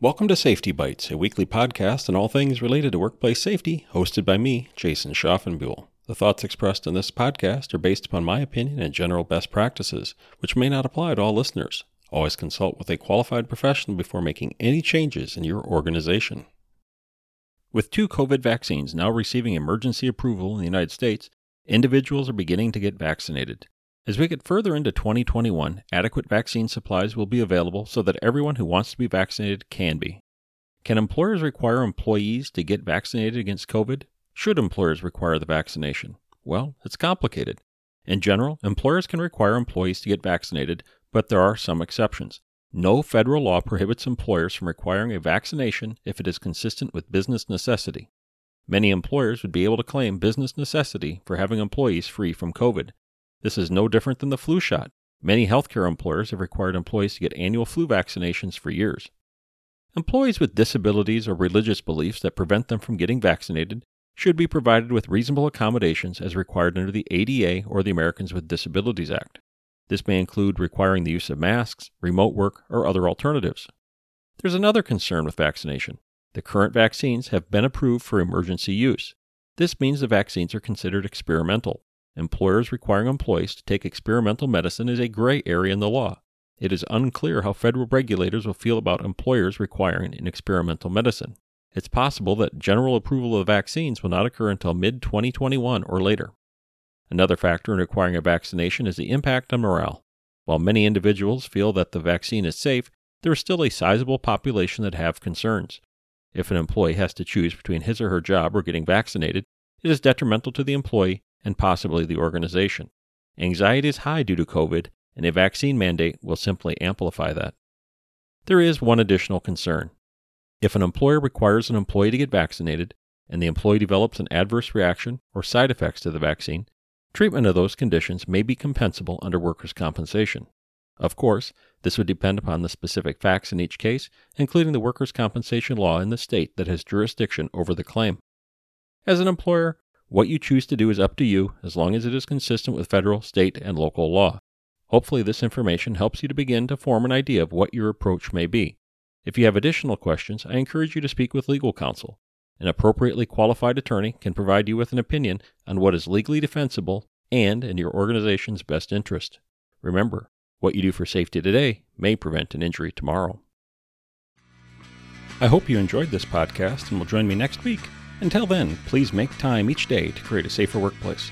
Welcome to Safety Bites, a weekly podcast on all things related to workplace safety, hosted by me, Jason Schaffenbuhl. The thoughts expressed in this podcast are based upon my opinion and general best practices, which may not apply to all listeners. Always consult with a qualified professional before making any changes in your organization. With two COVID vaccines now receiving emergency approval in the United States, individuals are beginning to get vaccinated. As we get further into 2021, adequate vaccine supplies will be available so that everyone who wants to be vaccinated can be. Can employers require employees to get vaccinated against COVID? Should employers require the vaccination? Well, it's complicated. In general, employers can require employees to get vaccinated, but there are some exceptions. No federal law prohibits employers from requiring a vaccination if it is consistent with business necessity. Many employers would be able to claim business necessity for having employees free from COVID, this is no different than the flu shot. Many healthcare employers have required employees to get annual flu vaccinations for years. Employees with disabilities or religious beliefs that prevent them from getting vaccinated should be provided with reasonable accommodations as required under the ADA or the Americans with Disabilities Act. This may include requiring the use of masks, remote work, or other alternatives. There's another concern with vaccination. The current vaccines have been approved for emergency use. This means the vaccines are considered experimental. Employers requiring employees to take experimental medicine is a gray area in the law. It is unclear how federal regulators will feel about employers requiring an experimental medicine. It's possible that general approval of vaccines will not occur until mid 2021 or later. Another factor in requiring a vaccination is the impact on morale. While many individuals feel that the vaccine is safe, there is still a sizable population that have concerns. If an employee has to choose between his or her job or getting vaccinated, it is detrimental to the employee and possibly the organization. Anxiety is high due to COVID, and a vaccine mandate will simply amplify that. There is one additional concern. If an employer requires an employee to get vaccinated, and the employee develops an adverse reaction or side effects to the vaccine, treatment of those conditions may be compensable under workers' compensation. Of course, this would depend upon the specific facts in each case, including the workers' compensation law in the state that has jurisdiction over the claim. As an employer, what you choose to do is up to you as long as it is consistent with federal, state, and local law. Hopefully, this information helps you to begin to form an idea of what your approach may be. If you have additional questions, I encourage you to speak with legal counsel. An appropriately qualified attorney can provide you with an opinion on what is legally defensible and in your organization's best interest. Remember, what you do for safety today may prevent an injury tomorrow. I hope you enjoyed this podcast and will join me next week until then, please make time each day to create a safer workplace.